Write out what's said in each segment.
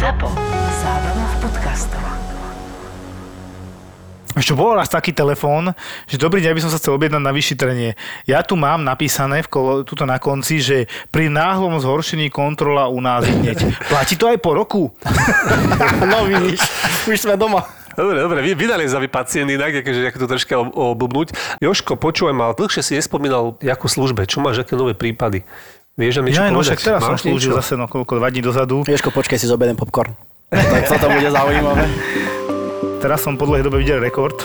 ZAPO. Zábrná v podcastov. Ešte bol raz taký telefón, že dobrý deň, by som sa chcel objednať na vyšetrenie. Ja tu mám napísané v kolo, tuto na konci, že pri náhlom zhoršení kontrola u nás hneď. Platí to aj po roku? no vidíš, už sme doma. Dobre, dobre, vy, vydali za vy pacient inak, akože ako to troška ob- oblbnúť. Joško, počúvaj ma, dlhšie si nespomínal, ako službe, čo máš, aké nové prípady? Vieš nám niečo Ja, no povedať? však teraz som Máš slúžil niečo? zase no koľko, dva dní dozadu. Ježko, počkaj si zobedem popcorn. Tak toto bude zaujímavé. Teraz som po dlhej dobe videl rekord,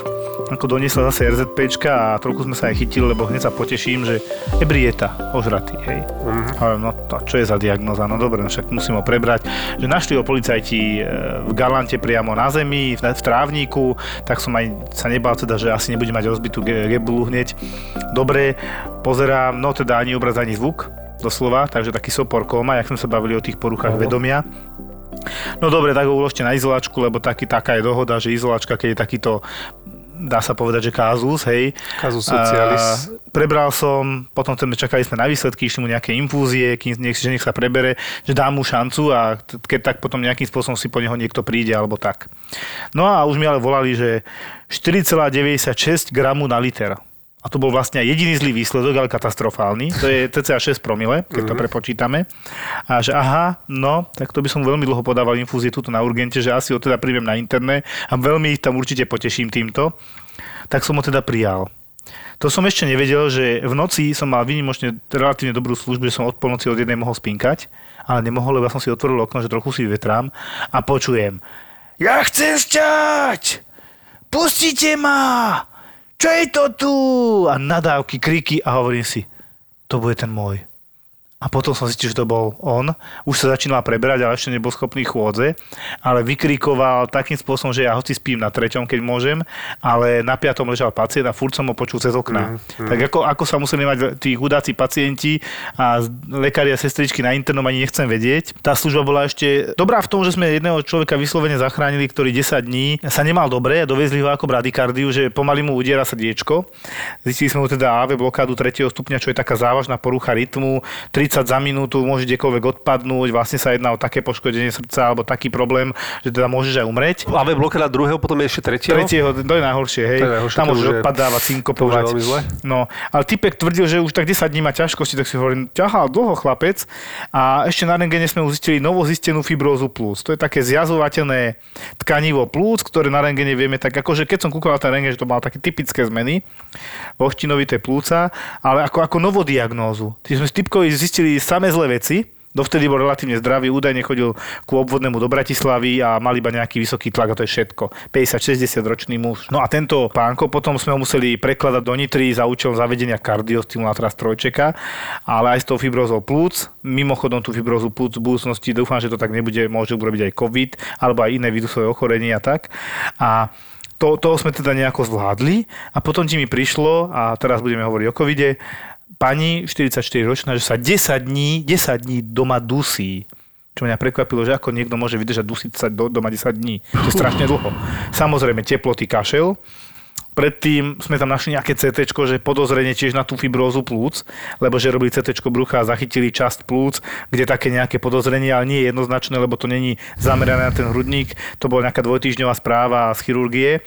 ako doniesla zase RZPčka a trochu sme sa aj chytili, lebo hneď sa poteším, že ebrieta, ožratý, hej. Mhm. Hovorím, no to, čo je za diagnoza? No dobre, no však musím ho prebrať. Že našli ho policajti e, v Galante priamo na zemi, v, v trávniku, tak som aj sa nebal teda, že asi nebude mať rozbitú ge- gebulu hneď. Dobre, pozerám, no teda ani obraz, ani zvuk, doslova, takže taký sopor kóma, jak sme sa bavili o tých poruchách Áno. vedomia. No dobre, tak ho uložte na izolačku, lebo taký, taká je dohoda, že izolačka, keď je takýto dá sa povedať, že kázus, hej. Casus socialis. A prebral som, potom sme čakali sme na výsledky, išli mu nejaké infúzie, kým nech, že nech sa prebere, že dám mu šancu a keď tak potom nejakým spôsobom si po neho niekto príde alebo tak. No a už mi ale volali, že 4,96 gramu na liter. A to bol vlastne jediný zlý výsledok, ale katastrofálny. To je cca 6 promile, keď to prepočítame. A že aha, no, tak to by som veľmi dlho podával infúzie tuto na urgente, že asi ho teda príjmem na internet a veľmi ich tam určite poteším týmto. Tak som ho teda prijal. To som ešte nevedel, že v noci som mal vynimočne relatívne dobrú službu, že som od polnoci od jednej mohol spinkať, ale nemohol, lebo som si otvoril okno, že trochu si vyvetrám a počujem Ja chcem šťať! Pustite ma! Čo je to tu? A nadávky, kriky a hovorím si, to bude ten môj. A potom som zistil, že to bol on. Už sa začínal preberať, ale ešte nebol schopný chôdze. Ale vykrikoval takým spôsobom, že ja hoci spím na treťom, keď môžem, ale na piatom ležal pacient a furt som ho počul cez okna. Mm, Tak ako, ako sa museli mať tí chudáci pacienti a lekári a sestričky na internom ani nechcem vedieť. Tá služba bola ešte dobrá v tom, že sme jedného človeka vyslovene zachránili, ktorý 10 dní sa nemal dobre a dovezli ho ako bradykardiu, že pomaly mu udiera srdiečko. Zistili sme mu teda AV blokádu 3. stupňa, čo je taká závažná porucha rytmu. 30 za minútu môže kdekoľvek odpadnúť, vlastne sa jedná o také poškodenie srdca alebo taký problém, že teda môžeš aj umrieť. AB blokáda druhého, potom je ešte tretieho. Tretieho, to je najhoršie, hej. To je najhoršie, Tam môžeš odpadávať, synkopovať. No, ale typek tvrdil, že už tak 10 dní má ťažkosti, tak si hovorím, ťahal dlho chlapec. A ešte na rengene sme mu zistili novozistenú fibrózu plus. To je také zjazovateľné tkanivo plus, ktoré na rengene vieme tak, akože keď som kúkal na ten rengen, že to mal také typické zmeny, voštinovité plúca, ale ako, ako novodiagnózu. Čiže sme s typkovi zistili samé zlé veci, Dovtedy bol relatívne zdravý, údajne chodil ku obvodnému do Bratislavy a mal iba nejaký vysoký tlak a to je všetko. 50-60 ročný muž. No a tento pánko potom sme ho museli prekladať do Nitry za účelom zavedenia kardiostimulátora strojčeka, ale aj s tou fibrozou plúc. Mimochodom tú fibrozu plúc v budúcnosti dúfam, že to tak nebude, môže urobiť aj COVID alebo aj iné vírusové ochorenie a tak. A to, toho sme teda nejako zvládli a potom ti mi prišlo, a teraz budeme hovoriť o covide, pani 44 ročná, že sa 10 dní, 10 dní doma dusí. Čo mňa prekvapilo, že ako niekto môže vydržať dusiť sa do, doma 10 dní. To je strašne dlho. Samozrejme, teploty, kašel. Predtým sme tam našli nejaké CT, že podozrenie tiež na tú fibrózu plúc, lebo že robili CT brucha a zachytili časť plúc, kde také nejaké podozrenie, ale nie je jednoznačné, lebo to není zamerané na ten hrudník. To bola nejaká dvojtýždňová správa z chirurgie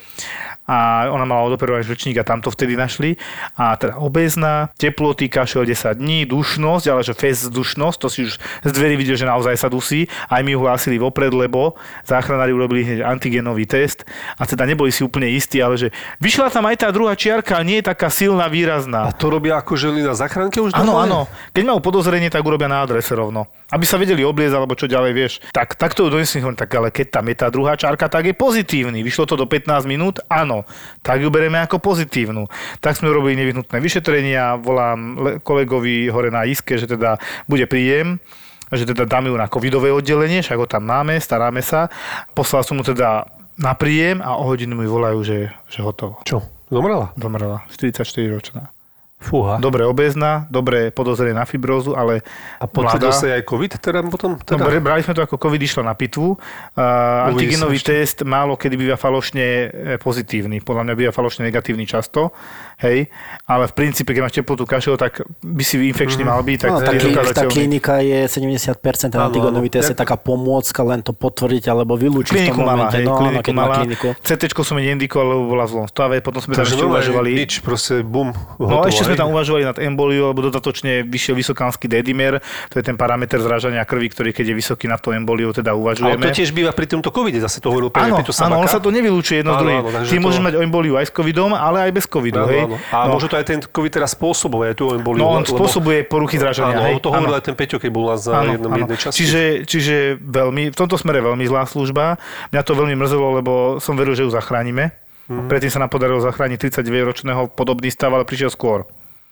a ona mala odoperovaný žlčník a tam to vtedy našli. A teda obezná, teploty, kašel 10 dní, dušnosť, ale že fest dušnosť, to si už z dverí videl, že naozaj sa dusí. Aj mi hlásili vopred, lebo záchranári urobili hneď antigenový test a teda neboli si úplne istí, ale že vyšla tam aj tá druhá čiarka, nie je taká silná, A výrazná. to robia ako ženy na zachránke už? Áno, áno. Keď majú podozrenie, tak urobia na adrese rovno. Aby sa vedeli obliecť, alebo čo ďalej, vieš. Tak, tak to ju donesli, tak ale keď tam je tá druhá čárka, tak je pozitívny. Vyšlo to do 15 minút? Áno. Tak ju bereme ako pozitívnu. Tak sme robili nevyhnutné vyšetrenia, volám le- kolegovi hore na iske, že teda bude príjem že teda dáme ju na covidové oddelenie, však ho tam máme, staráme sa. Poslal som mu teda na príjem a o hodinu mi volajú, že, že hotovo. Čo? Zomrela? Zomrela, 44 ročná. Fúha. Dobre obezná, dobre podozrenie na fibrózu, ale A potvrdil sa aj COVID teda potom? No, Teda? br- brali sme to ako COVID išlo na pitvu. Uh, antigenový test málo kedy býva falošne e, pozitívny. Podľa mňa býva falošne negatívny často. Hej, ale v princípe, keď máš teplotu kašel, tak by si infekčný mal byť, tak No, tá, je kli- tá klinika je 70% Áno, antigonový test je taká pomôcka, len to potvrdiť alebo vylúčiť v Kliniku tom mala, momente. hej, no, kliniku keď mala. kliniku. CT som neindikoval, lebo bola v zlom stave, potom sme tam ešte uvažovali. nič, proste bum, No hotovo, ešte sme tam uvažovali nad emboliou, lebo dodatočne vyšiel vysokánsky dedimer, to je ten parameter zrážania krvi, ktorý keď je vysoký nad tou emboliou, teda Ale uvažujeme. to tiež býva pri tomto covide, zase to hovoril Áno, Sabaka. sa to nevylúčuje jedno áno, takže Ty to- môžeš mať emboliu aj s covidom, ale aj bez covidu, hej. Áno. A no, môže to aj ten COVID teraz spôsobuje, aj tú emboliu. no on lebo- spôsobuje poruchy zrážania, Áno, hej. to hovoril aj ten Peťo, keď bol u nás na Áno, jednom áno. jednej časti. Čiže, čiže veľmi, v tomto smere veľmi zlá služba. Mňa to veľmi mrzelo, lebo som veril, že ju zachránime. Mhm. Predtým sa nám podarilo zachrániť 39-ročného podobný stav, ale prišiel skôr.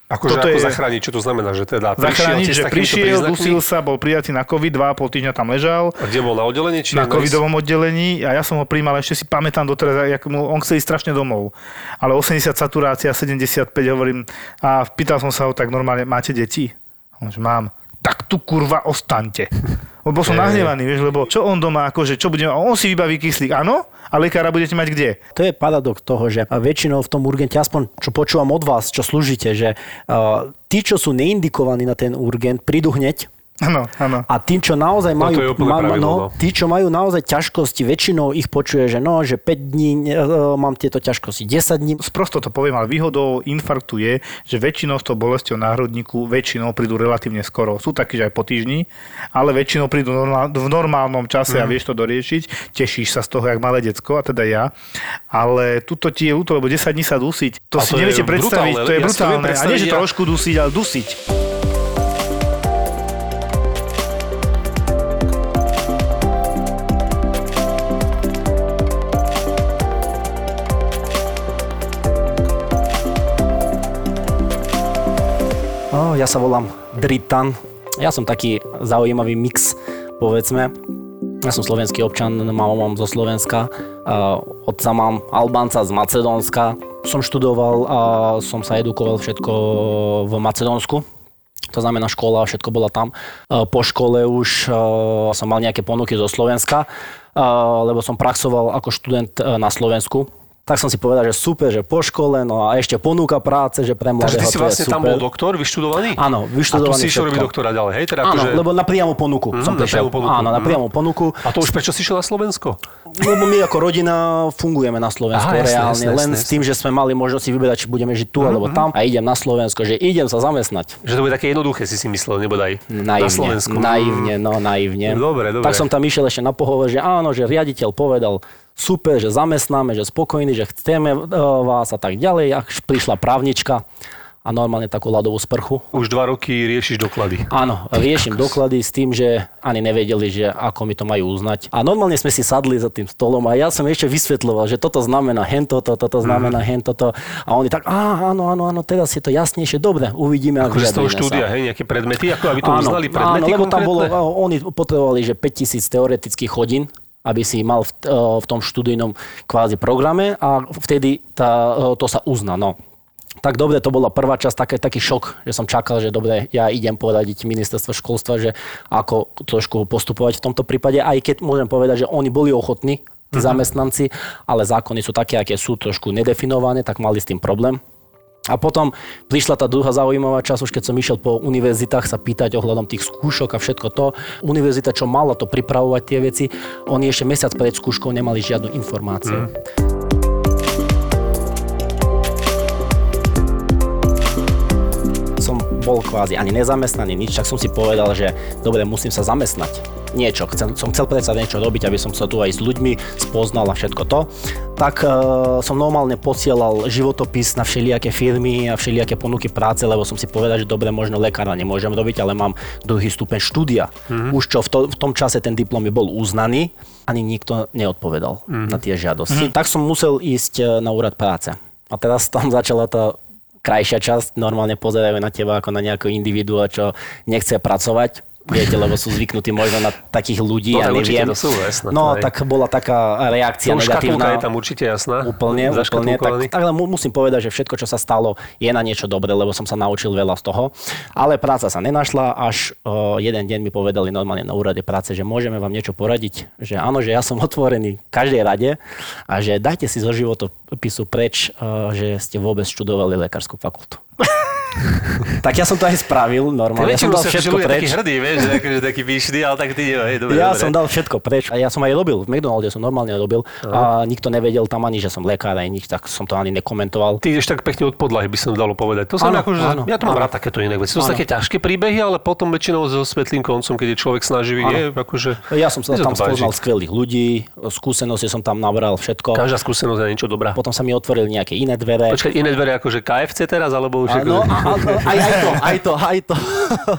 Akože toto ako je- zachrániť, čo to znamená, že teda Zachrániť, tiež že prišiel, dusil sa, bol prijatý na COVID, 2,5 týždňa tam ležal, A kde bol na oddelení? Či na covidovom oddelení a ja som ho príjmal, ešte si pamätám doteraz, jak mu, on chcel ísť strašne domov. Ale 80 saturácia, 75 hovorím a pýtal som sa ho tak normálne, máte deti? On že mám. Tak tu kurva ostaňte. Lebo som nahnevaný, vieš, lebo čo on doma, akože, čo bude, on si vybaví kyslík, áno, a lekára budete mať kde? To je paradox toho, že väčšinou v tom urgente, aspoň čo počúvam od vás, čo slúžite, že uh, tí, čo sú neindikovaní na ten urgent, prídu hneď Áno, áno. a tí, čo naozaj majú, úplné pravidlo, no, no. tí, čo majú naozaj ťažkosti, väčšinou ich počuje, že no, že 5 dní uh, mám tieto ťažkosti, 10 dní. Sprosto to poviem, ale výhodou infarktu je, že väčšinou s tou bolesťou na hrudníku väčšinou prídu relatívne skoro. Sú takí, že aj po týždni, ale väčšinou prídu normál, v normálnom čase Mhm. a vieš to doriešiť. Tešíš sa z toho, jak malé decko, a teda ja. Ale tuto ti je ľúto, lebo 10 dní sa dusiť. To A si to je neviete predstaviť, brutálne, to je ja si brutálne. A nie, že ja- trošku dusiť, ale dusiť. Oh, ja sa volám Dritan. Ja som taký zaujímavý mix, povedzme. Ja som slovenský občan, mamou mám zo Slovenska, a otca mám Albánca z Macedónska. Som študoval a som sa edukoval všetko v Macedónsku. To znamená škola, všetko bola tam. Po škole už som mal nejaké ponuky zo Slovenska, lebo som praxoval ako študent na Slovensku. Tak som si povedal, že super, že po škole, no a ešte ponúka práce, že pre Takže mladého ty si vlastne tam bol doktor, vyštudovaný? Áno, A tu vyštudovaný si išiel robiť doktora ďalej, hej? Teda Áno, akože... lebo na priamu ponuku Mhm, som na prišiel. ponuku. Áno, na Mhm. priamu ponuku. A to už prečo si šiel na Slovensko? Lebo my ako rodina fungujeme na Slovensku Aha, reálne, jasné, len jasné, s tým, že sme mali možnosť si vyberať, či budeme žiť tu alebo tam a idem na Slovensko, že idem sa zamestnať. Že to bude také jednoduché, si si myslel, nebodaj. na Naivne, Slovensku. naivne, no naivne. Dobre, dobre. Tak som tam išiel ešte na pohovor, že áno, že riaditeľ povedal, super, že zamestnáme, že spokojný, že chceme e, vás a tak ďalej. A prišla právnička a normálne takú ľadovú sprchu. Už dva roky riešiš doklady. Áno, riešim doklady s tým, že ani nevedeli, že ako mi to majú uznať. A normálne sme si sadli za tým stolom a ja som ešte vysvetľoval, že toto znamená hento, toto, toto znamená Mhm. hento, to. A oni tak, á, áno, áno, áno, teraz je to jasnejšie, dobre, uvidíme. a Akože z toho štúdia, hej, nejaké predmety, ako aby to Áno, uznali áno, predmety lebo tam bolo, konkrétne? oni potrebovali, že 5000 teoretických hodín, aby si mal v, e, v tom študijnom kvázi programe a vtedy tá, e, to sa uzná. No. Tak dobre, to bola prvá časť, taký, taký šok, že som čakal, že dobre, ja idem poradiť ministerstvo školstva, že ako trošku postupovať v tomto prípade, aj keď môžem povedať, že oni boli ochotní, tí zamestnanci, ale zákony sú také, aké sú, trošku nedefinované, tak mali s tým problém. A potom prišla tá druhá zaujímavá časť, už keď som išiel po univerzitách sa pýtať ohľadom tých skúšok a všetko to. Univerzita, čo mala to pripravovať tie veci, oni ešte mesiac pred skúškou nemali žiadnu informáciu. Som bol kvázi ani nezamestnaný, nič, tak som si povedal, že dobre, musím sa zamestnať. Niečo, chcem, som chcel predsa niečo robiť, aby som sa tu aj s ľuďmi spoznal a všetko to. Tak e, som normálne posielal životopis na všelijaké firmy a všelijaké ponuky práce, lebo som si povedal, že dobre, možno lekára nemôžem robiť, ale mám druhý stupeň štúdia. Mm-hmm. Už čo v, to, v tom čase ten diplom mi bol uznaný, ani nikto neodpovedal mm-hmm. na tie žiadosti. Mm-hmm. Tak som musel ísť e, na úrad práce. A teraz tam začala tá krajšia časť, normálne pozerajú na teba ako na nejakého individua, čo nechce pracovať Viete, lebo sú zvyknutí možno na takých ľudí, No, ja tak určite neviem. to sú, jasné, no, hej. tak bola taká reakcia škatulka negatívna. je tam určite jasná. Úplne, úplne. Tak, ale mu- musím povedať, že všetko, čo sa stalo, je na niečo dobré, lebo som sa naučil veľa z toho. Ale práca sa nenašla, až o, jeden deň mi povedali normálne na úrade práce, že môžeme vám niečo poradiť. Že áno, že ja som otvorený každej rade a že dajte si zo životopisu preč, o, že ste vôbec študovali lekárskú fakultu. tak ja som to aj spravil, normálne. Ja som dal všetko ľudia taký preč. hrdý, vieš, že akože taký pyšný, ale tak ty, hej, dobre, Ja dobre. som dal všetko preč a ja som aj robil. V McDonalde som normálne robil a nikto nevedel tam ani, že som lekár, ani nič, tak som to ani nekomentoval. Ty ideš tak pekne od podlahy, by som dalo povedať. To som Áno, akože, áno, ja to mám áno. rád takéto iné veci. To sú také ťažké príbehy, ale potom väčšinou so svetlým koncom, keď je človek snaživý, je akože... Ja som sa tam spoznal skvelých ľudí, skúsenosti som tam nabral všetko. Každá skúsenosť je niečo dobrá. Potom sa mi otvorili nejaké iné dvere. Počkaj, iné dvere akože KFC teraz, alebo už a- aj, aj to, aj to, aj to.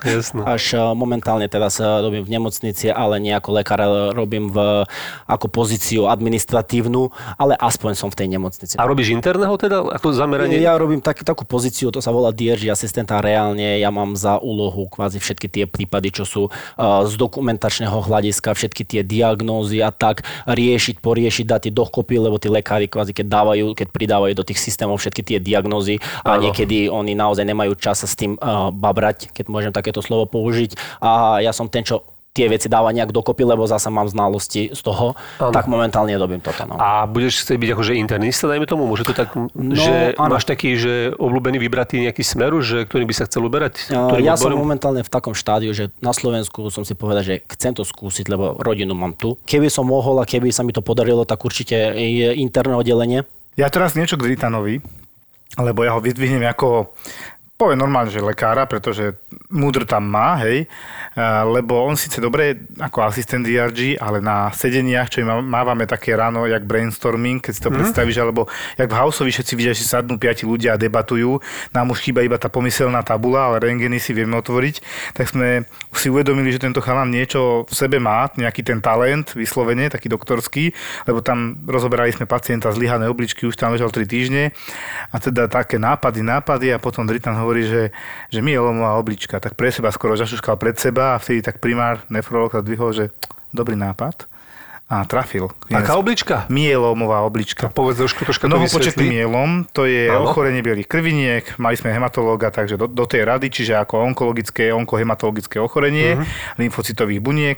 Jasno. Až eh, momentálne teraz eh, robím v nemocnici, ale nie ako lekár, robím v, ako pozíciu administratívnu, ale aspoň som v tej nemocnici. A robíš interného teda? Ako zameranie? Ja robím tak, takú pozíciu, to sa volá DRG asistenta reálne. Ja mám za úlohu kvázi všetky tie prípady, čo sú uh, z dokumentačného hľadiska, všetky tie diagnózy a tak riešiť, poriešiť, dať dokopy, lebo tí lekári kvázi keď dávajú, keď pridávajú do tých systémov všetky tie diagnózy a niekedy oni naozaj nemajú čas sa s tým uh, babrať, keď môžem takéto slovo použiť. A ja som ten, čo tie veci dáva nejak dokopy, lebo zasa mám znalosti z toho, Áno. tak momentálne robím toto. No. A budeš chcieť byť akože internista, dajme tomu? Môže to tak, že áno. máš taký, že obľúbený vybratý nejaký smer, už, že ktorý by sa chcel uberať? Uh, Ja som momentálne v takom štádiu, že na Slovensku som si povedal, že chcem to skúsiť, lebo rodinu mám tu. Keby som mohol a keby sa mi to podarilo, tak určite je interné oddelenie. Ja teraz niečo k Dritanovi, lebo ja ho vyzdvihnem ako poviem normálne, že lekára, pretože múdr tam má, hej, lebo on síce dobre ako asistent DRG, ale na sedeniach, čo mávame také ráno, jak brainstorming, keď si to mm-hmm. predstavíš, alebo jak v Houseovi všetci vidia, že sadnú piati ľudia a debatujú, nám už chýba iba tá pomyselná tabula, ale rengeny si vieme otvoriť, tak sme si uvedomili, že tento chalan niečo v sebe má, nejaký ten talent, vyslovene, taký doktorský, lebo tam rozoberali sme pacienta zlyhané obličky, už tam ležal 3 týždne. A teda také nápady, nápady a potom Dritan hovorí, že, že mielomová oblička, tak pre seba skoro zašuškal pred seba a vtedy tak primár nefrolog sa dvihol, že dobrý nápad a trafil. Aká oblička? Mielomová oblička. Povedz trošku, troška to Mnohopočetný mielom, to je Áno. ochorenie bielých krviniek, mali sme hematológa, takže do, do tej rady, čiže ako onkologické, onkohematologické ochorenie Mhm. lymfocytových buniek.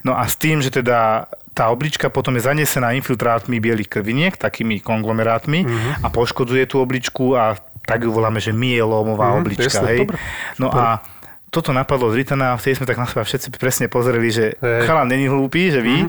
No a s tým, že teda tá oblička potom je zanesená infiltrátmi bielých krviniek, takými konglomerátmi Mhm. a poškoduje tú obličku a tak ju voláme, že mielómová Mhm, oblička. jasné, hej. dobre, No a toto napadlo z Ritana a vtedy sme tak na seba všetci presne pozreli, že Hej. chalan není hlúpy, že vy,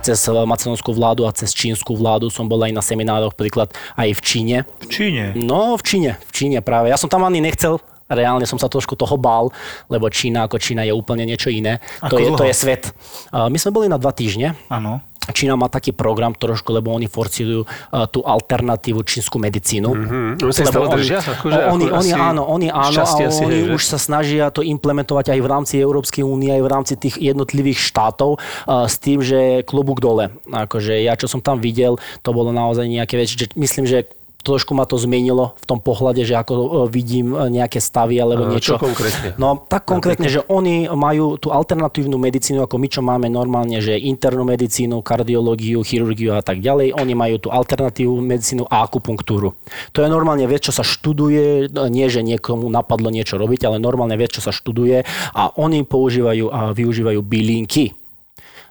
Cez eh, macedónskú vládu a cez čínsku vládu som bol aj na seminároch, príklad aj v Číne. v Číne. No, v Číne, v Číne práve. Ja som tam ani nechcel, reálne som sa trošku toho bál, lebo Čína ako Čína je úplne niečo iné. Ako to, je, to je svet. My sme boli na dva týždne. Áno. Čína má taký program trošku, lebo oni forcilujú uh, tú alternatívu čínsku medicínu. Mhm. Oni sa držia? Akože, oni, ako oni asi áno, oni áno, a oni hej, už sa snažia to implementovať aj v rámci Európskej únie, aj v rámci tých jednotlivých štátov uh, s tým, že klobúk dole. Akože ja, čo som tam videl, to bolo naozaj nejaké veci, že myslím, že trošku ma to zmenilo v tom pohľade, že ako uh, vidím uh, nejaké stavy alebo niečo. čo konkrétne? No tak konkrétne, že oni majú tú alternatívnu medicínu, ako my, čo máme normálne, že internú medicínu, kardiológiu, chirurgiu a tak ďalej. Oni majú tú alternatívnu medicínu a akupunktúru. To je normálne vec, čo sa študuje, nie že niekomu napadlo niečo robiť, ale normálne vec, čo sa študuje a oni používajú a využívajú bylinky.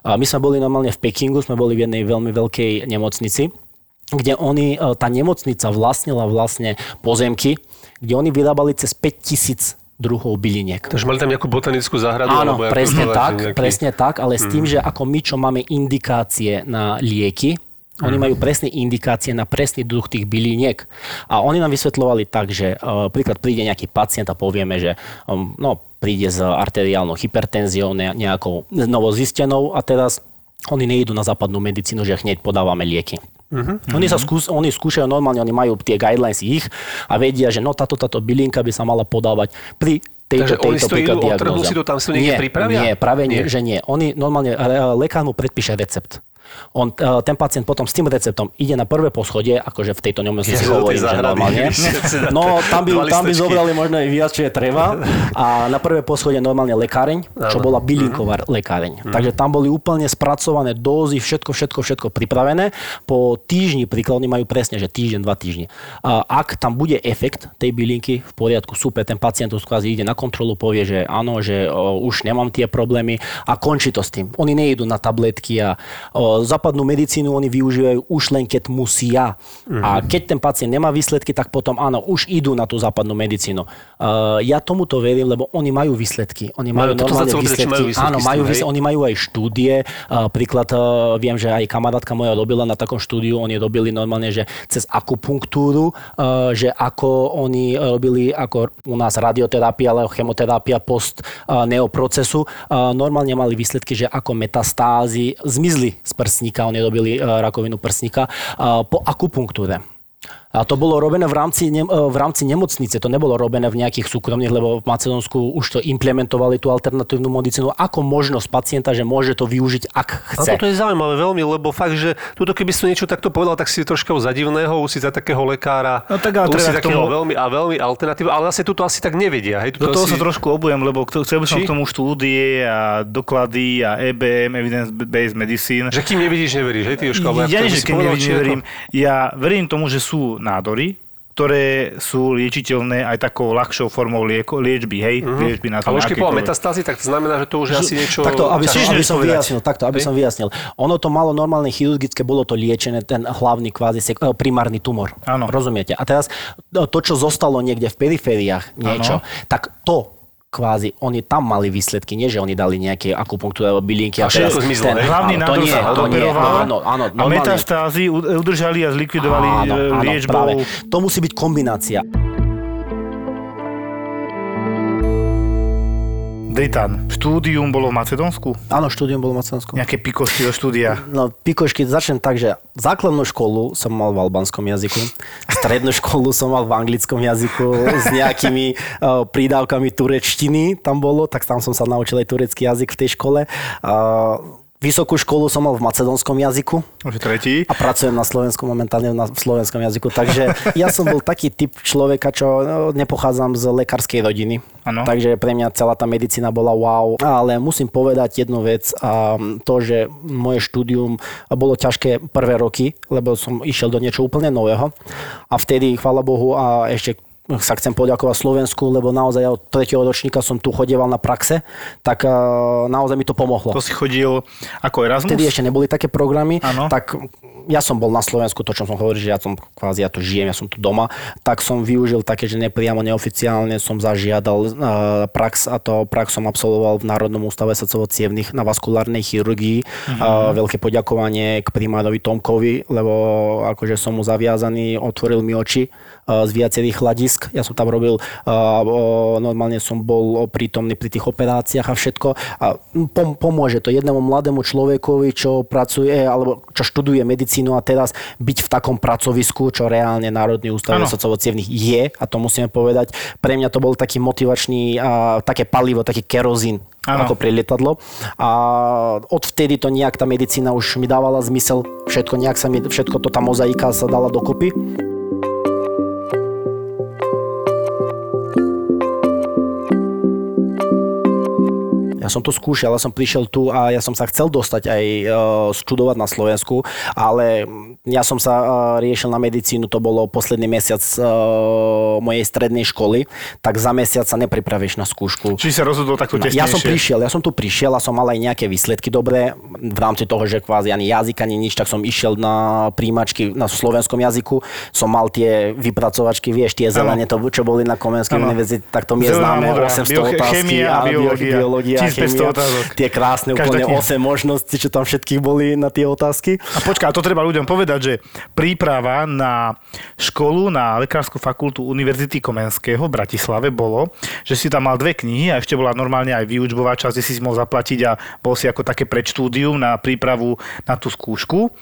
A my sme boli normálne v Pekingu, sme boli v jednej veľmi veľkej nemocnici, kde oni, e, tá nemocnica vlastnila vlastne pozemky, kde oni vyrábali cez 5000 druhov byliniek. Takže mali tam nejakú botanickú záhradu? Áno, alebo presne tak, nejaký- presne tak, ale s tým, že ako my, čo máme indikácie na lieky, oni Mhm. majú presné indikácie na presný druh tých byliniek. A oni nám vysvetľovali tak, že uh, príklad príde nejaký pacient a povieme, že um, no, príde s arteriálnou hypertenziou ne- nejakou novozistenou a teraz oni nejdú na západnú medicínu, že hneď podávame lieky. Mhm. Oni, sa skús, oni skúšajú normálne, oni majú tie guidelines ich a vedia, že no táto, táto bylinka by sa mala podávať pri tejto, Takže oni tejto si to idú, si to tam si to niekde nie, pripravia? Nie, práve nie. Nie. že nie. Oni normálne, lekár mu predpíše recept. On, uh, ten pacient potom s tým receptom ide na prvé poschodie, akože v tejto nemocnici Ja, hovorím, že normálne. No, tam by, tam by zobrali možno aj viac, čo je treba. A na prvé poschodie normálne lekáreň, čo bola bylinková lekáreň. Takže tam boli úplne spracované dózy, všetko, všetko, všetko pripravené. Po týždni, príklad, oni majú presne, že týždeň, dva týždne. A ak tam bude efekt tej bylinky, v poriadku, super, ten pacient kvázi ide na kontrolu, povie, že áno, že o, už nemám tie problémy a končí to s tým. Oni nejdú na tabletky a o, západnú medicínu oni využívajú už len keď musia. A keď ten pacient nemá výsledky, tak potom áno, už idú na tú západnú medicínu. Uh, ja tomuto verím, lebo oni majú výsledky. Oni majú Majú, normálne výsledky. majú výsledky Áno, majú, výsledky, oni majú aj štúdie. Uh, príklad, uh, viem, že aj kamarátka moja robila na takom štúdiu, oni robili normálne, že cez akupunktúru, uh, že ako oni robili, ako u nás radioterapia, ale chemoterapia post uh, neoprocesu, uh, normálne mali výsledky, že ako metastázy zmizli z prsníka, oni robili uh, rakovinu prsníka uh, po akupunktúre. A to bolo robené v rámci, ne, v rámci nemocnice, to nebolo robené v nejakých súkromných, lebo v Macedónsku už to implementovali tú alternatívnu medicínu ako možnosť pacienta, že môže to využiť, ak A chce. toto je zaujímavé veľmi, lebo fakt, že tuto keby si niečo takto povedal, tak si troška za divného, už si za takého lekára, No tak ale už si k takého tomu- veľmi a veľmi alternatívneho, ale zase tuto asi tak nevedia. Hej? Do Tuto toho asi... sa trošku obujem, lebo chcel by som Či? k tomu štúdie a doklady a E EBM, Evidence-Based Medicine. Že kým nevidíš, neveríš, hej, ty Jožko? Ja to by že či ako- neverím. Ja verím tomu, že sú nádory, ktoré sú liečiteľné aj takou ľahšou formou lieko, liečby, hej? Mhm. Liečby na to. Ale už keď povedal metastázy, tak to znamená, že to už je asi niečo... Takto, aby som, aby som vyjasnil, takto, aby som vyjasnil. Ono to malo normálne chirurgické, bolo to liečené, ten hlavný kvázi sek- eh, primárny tumor. Áno. Rozumiete? A teraz no, to, čo zostalo niekde v perifériách, niečo, tak to kvázi, oni tam mali výsledky, nie že oni dali nejaké akupunktúre alebo bylinky. A všetko zmizlo, hej? Hlavný áno, to nie, sa to nie, áno, áno, a metastázy udržali a zlikvidovali áno, e, áno, liečbou. práve. To musí byť kombinácia. Dejtan, štúdium bolo v Macedónsku? Áno, štúdium bolo v Macedónsku. Nejaké pikošky do štúdia? No, pikošky, začnem tak, že základnú školu som mal v albánskom jazyku, strednú školu som mal v anglickom jazyku s nejakými uh, prídavkami turečtiny tam bolo, tak tam som sa naučil aj turecký jazyk v tej škole. Uh, Vysokú školu som mal v macedónskom jazyku Už tretí. a pracujem na Slovensku momentálne na, v slovenskom jazyku, takže ja som bol taký typ človeka, čo no, nepochádzam z lekárskej rodiny. Áno. Takže pre mňa celá tá medicína bola wow. Ale musím povedať jednu vec, a to, že moje štúdium bolo ťažké prvé roky, lebo som išiel do niečo úplne nového. A vtedy, chvála Bohu, a ešte sa chcem poďakovať Slovensku, lebo naozaj ja od 3. ročníka som tu chodieval na praxe, tak uh, naozaj mi to pomohlo. To si chodil ako Erasmus? Vtedy ešte neboli také programy, Áno. tak ja som bol na Slovensku, to čo som hovoril, že ja som kvázi, ja tu žijem, ja som tu doma, tak som využil také, že nepriamo, neoficiálne som zažiadal uh, prax a to prax som absolvoval v Národnom ústave srdcovo-cievnych na vaskulárnej chirurgii. Uh, veľké poďakovanie k primárovi Tomkovi, lebo akože som mu zaviazaný, otvoril mi oči uh, z viacerých hľadisk. Ja som tam robil, normálne som bol prítomný pri tých operáciách a všetko. A pom- pomôže to jednému mladému človekovi, čo pracuje alebo čo študuje medicínu a teraz byť v takom pracovisku, čo reálne Národný ústav srdcovo-cievnych je, a to musíme povedať. Pre mňa to bol taký motivačný, uh, také palivo, taký kerozín Áno. ako pre lietadlo. A odvtedy to nejak tá medicína už mi dávala zmysel. Všetko nejak sa mi, všetko to tá mozaika sa dala dokopy. Ja som to skúšal, ja som prišiel tu a ja som sa chcel dostať aj uh, študovať na Slovensku, ale ja som sa uh, riešil na medicínu, to bolo posledný mesiac uh, mojej strednej školy, tak za mesiac sa nepripravíš na skúšku. Či sa rozhodol takto tesnejšie? Ja som prišiel, ja som tu prišiel a som mal aj nejaké výsledky dobré v rámci toho, že kvázi ani jazyk, ani nič, tak som išiel na príjmačky na slovenskom jazyku, som mal tie vypracovačky, vieš, tie zelene, to, čo boli na Komenskej univerzite, tak to mi je známe, modrá, 800 bioche- otázky. chémia a bio- biológia. biológia, 1500 chémia, otázok. tie krásne, Každá úplne kniha. 8 možností, čo tam všetkých boli na tie otázky. A počká, to treba ľuďom povedať, že príprava na školu na Lekárskú fakultu Univerzity Komenského v Bratislave bolo, že si tam mal dve knihy a ešte bola normálne aj výučbová časť, kde si si mohol zaplatiť a bol si ako také predštúdium štúdium na prípravu na tú skúšku,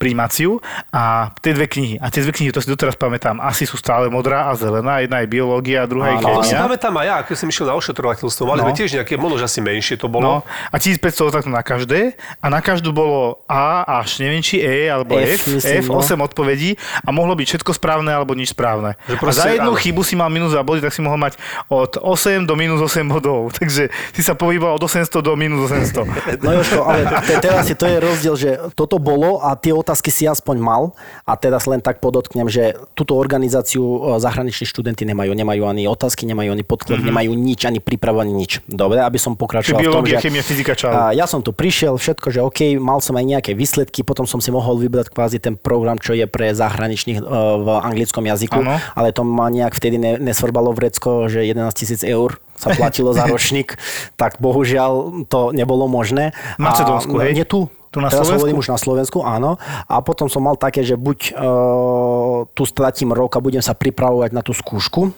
príjmaciu a tie dve knihy. A tie dve knihy, to si doteraz pamätám, asi sú stále modrá a zelená. Jedna je biológia a druhá je Áno, To si chémia. pamätám aj ja, keď som išiel na ošetrovateľstvo. Mali No. sme tiež nejaké, možno asi menšie to bolo. No, a 1500 takto na každé a na každú bolo A až neviem či E alebo F, F, myslím, F, no. 8 odpovedí a mohlo byť všetko správne alebo nič správne. Že a proste, za jednu áno. chybu si mal minus 2 body, tak si mohol mať od 8 do minus 8 bodov. Takže si sa pohyboval od 800 do minus 800. No Jožko, ale te, teraz si to je rozdiel, že toto bolo a tie otázky si aspoň mal a teraz len tak podotknem, že túto organizáciu e, zahraniční študenti nemajú. Nemajú ani otázky, nemajú ani podklad, mm-hmm. nemajú nič, ani prípravu, ani nič. Dobre, aby som pokračoval v tom, biológia, že... chemia, fyzika, čau. A ja som tu prišiel, všetko, že OK, mal som aj nejaké výsledky, potom som si mohol vybrať kvázi ten program, čo je pre zahraničných e, v anglickom jazyku, Áno. ale to ma nejak vtedy ne, nesvrbalo vrecko, že 11 tisíc eur sa platilo za ročník, tak bohužiaľ to nebolo možné. Macedónsku, hej? Nie tu. Tu na Teraz Slovensku? už na Slovensku, áno. A potom som mal také, že buď uh, tu stratím rok a budem sa pripravovať na tú skúšku,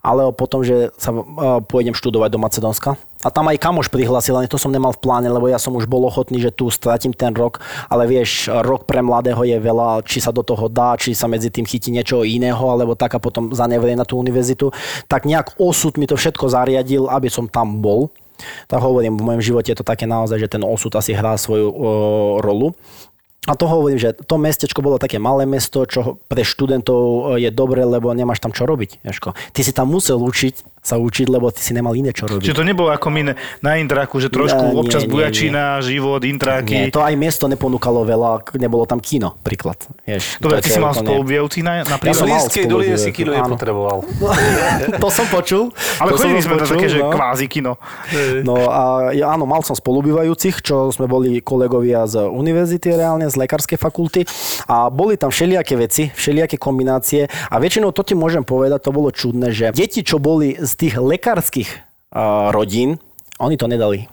alebo potom, že sa uh, pôjdem študovať do Macedónska. A tam aj kamoš prihlásil, ale to som nemal v pláne, lebo ja som už bol ochotný, že tu stratím ten rok, ale vieš, rok pre mladého je veľa, či sa do toho dá, či sa medzi tým chytí niečo iného, alebo tak a potom zanevrie na tú univerzitu. Tak nejak osud mi to všetko zariadil, aby som tam bol. Tak hovorím, v mojom živote je to také naozaj, že ten osud asi hrá svoju o, rolu. A to hovorím, že to mestečko bolo také malé mesto, čo pre študentov je dobre, lebo nemáš tam čo robiť. Jaško. Ty si tam musel učiť, sa učiť, lebo ty si nemal iné čo robiť. Čiže to nebolo ako my na intraku, že trošku Nie, nie, občas nie, bujačina, život, Nie, intráky. to aj mesto neponúkalo veľa, nebolo tam kino, príklad. Vieš, Dobre, ty si mal spolubijúcich na, Ja V napríklad? som mal doline si kino nepotreboval. to som počul. Ale to chodili sme na také, že no. kvázi kino. No a ja, áno, mal som spolubývajúcich, čo sme boli kolegovia z univerzity reálne, z lekárskej fakulty a boli tam všelijaké veci, všelijaké kombinácie a väčšinou to ti môžem povedať, to bolo čudné, že deti, čo boli z tých lekárskych uh, rodín, oni to nedali.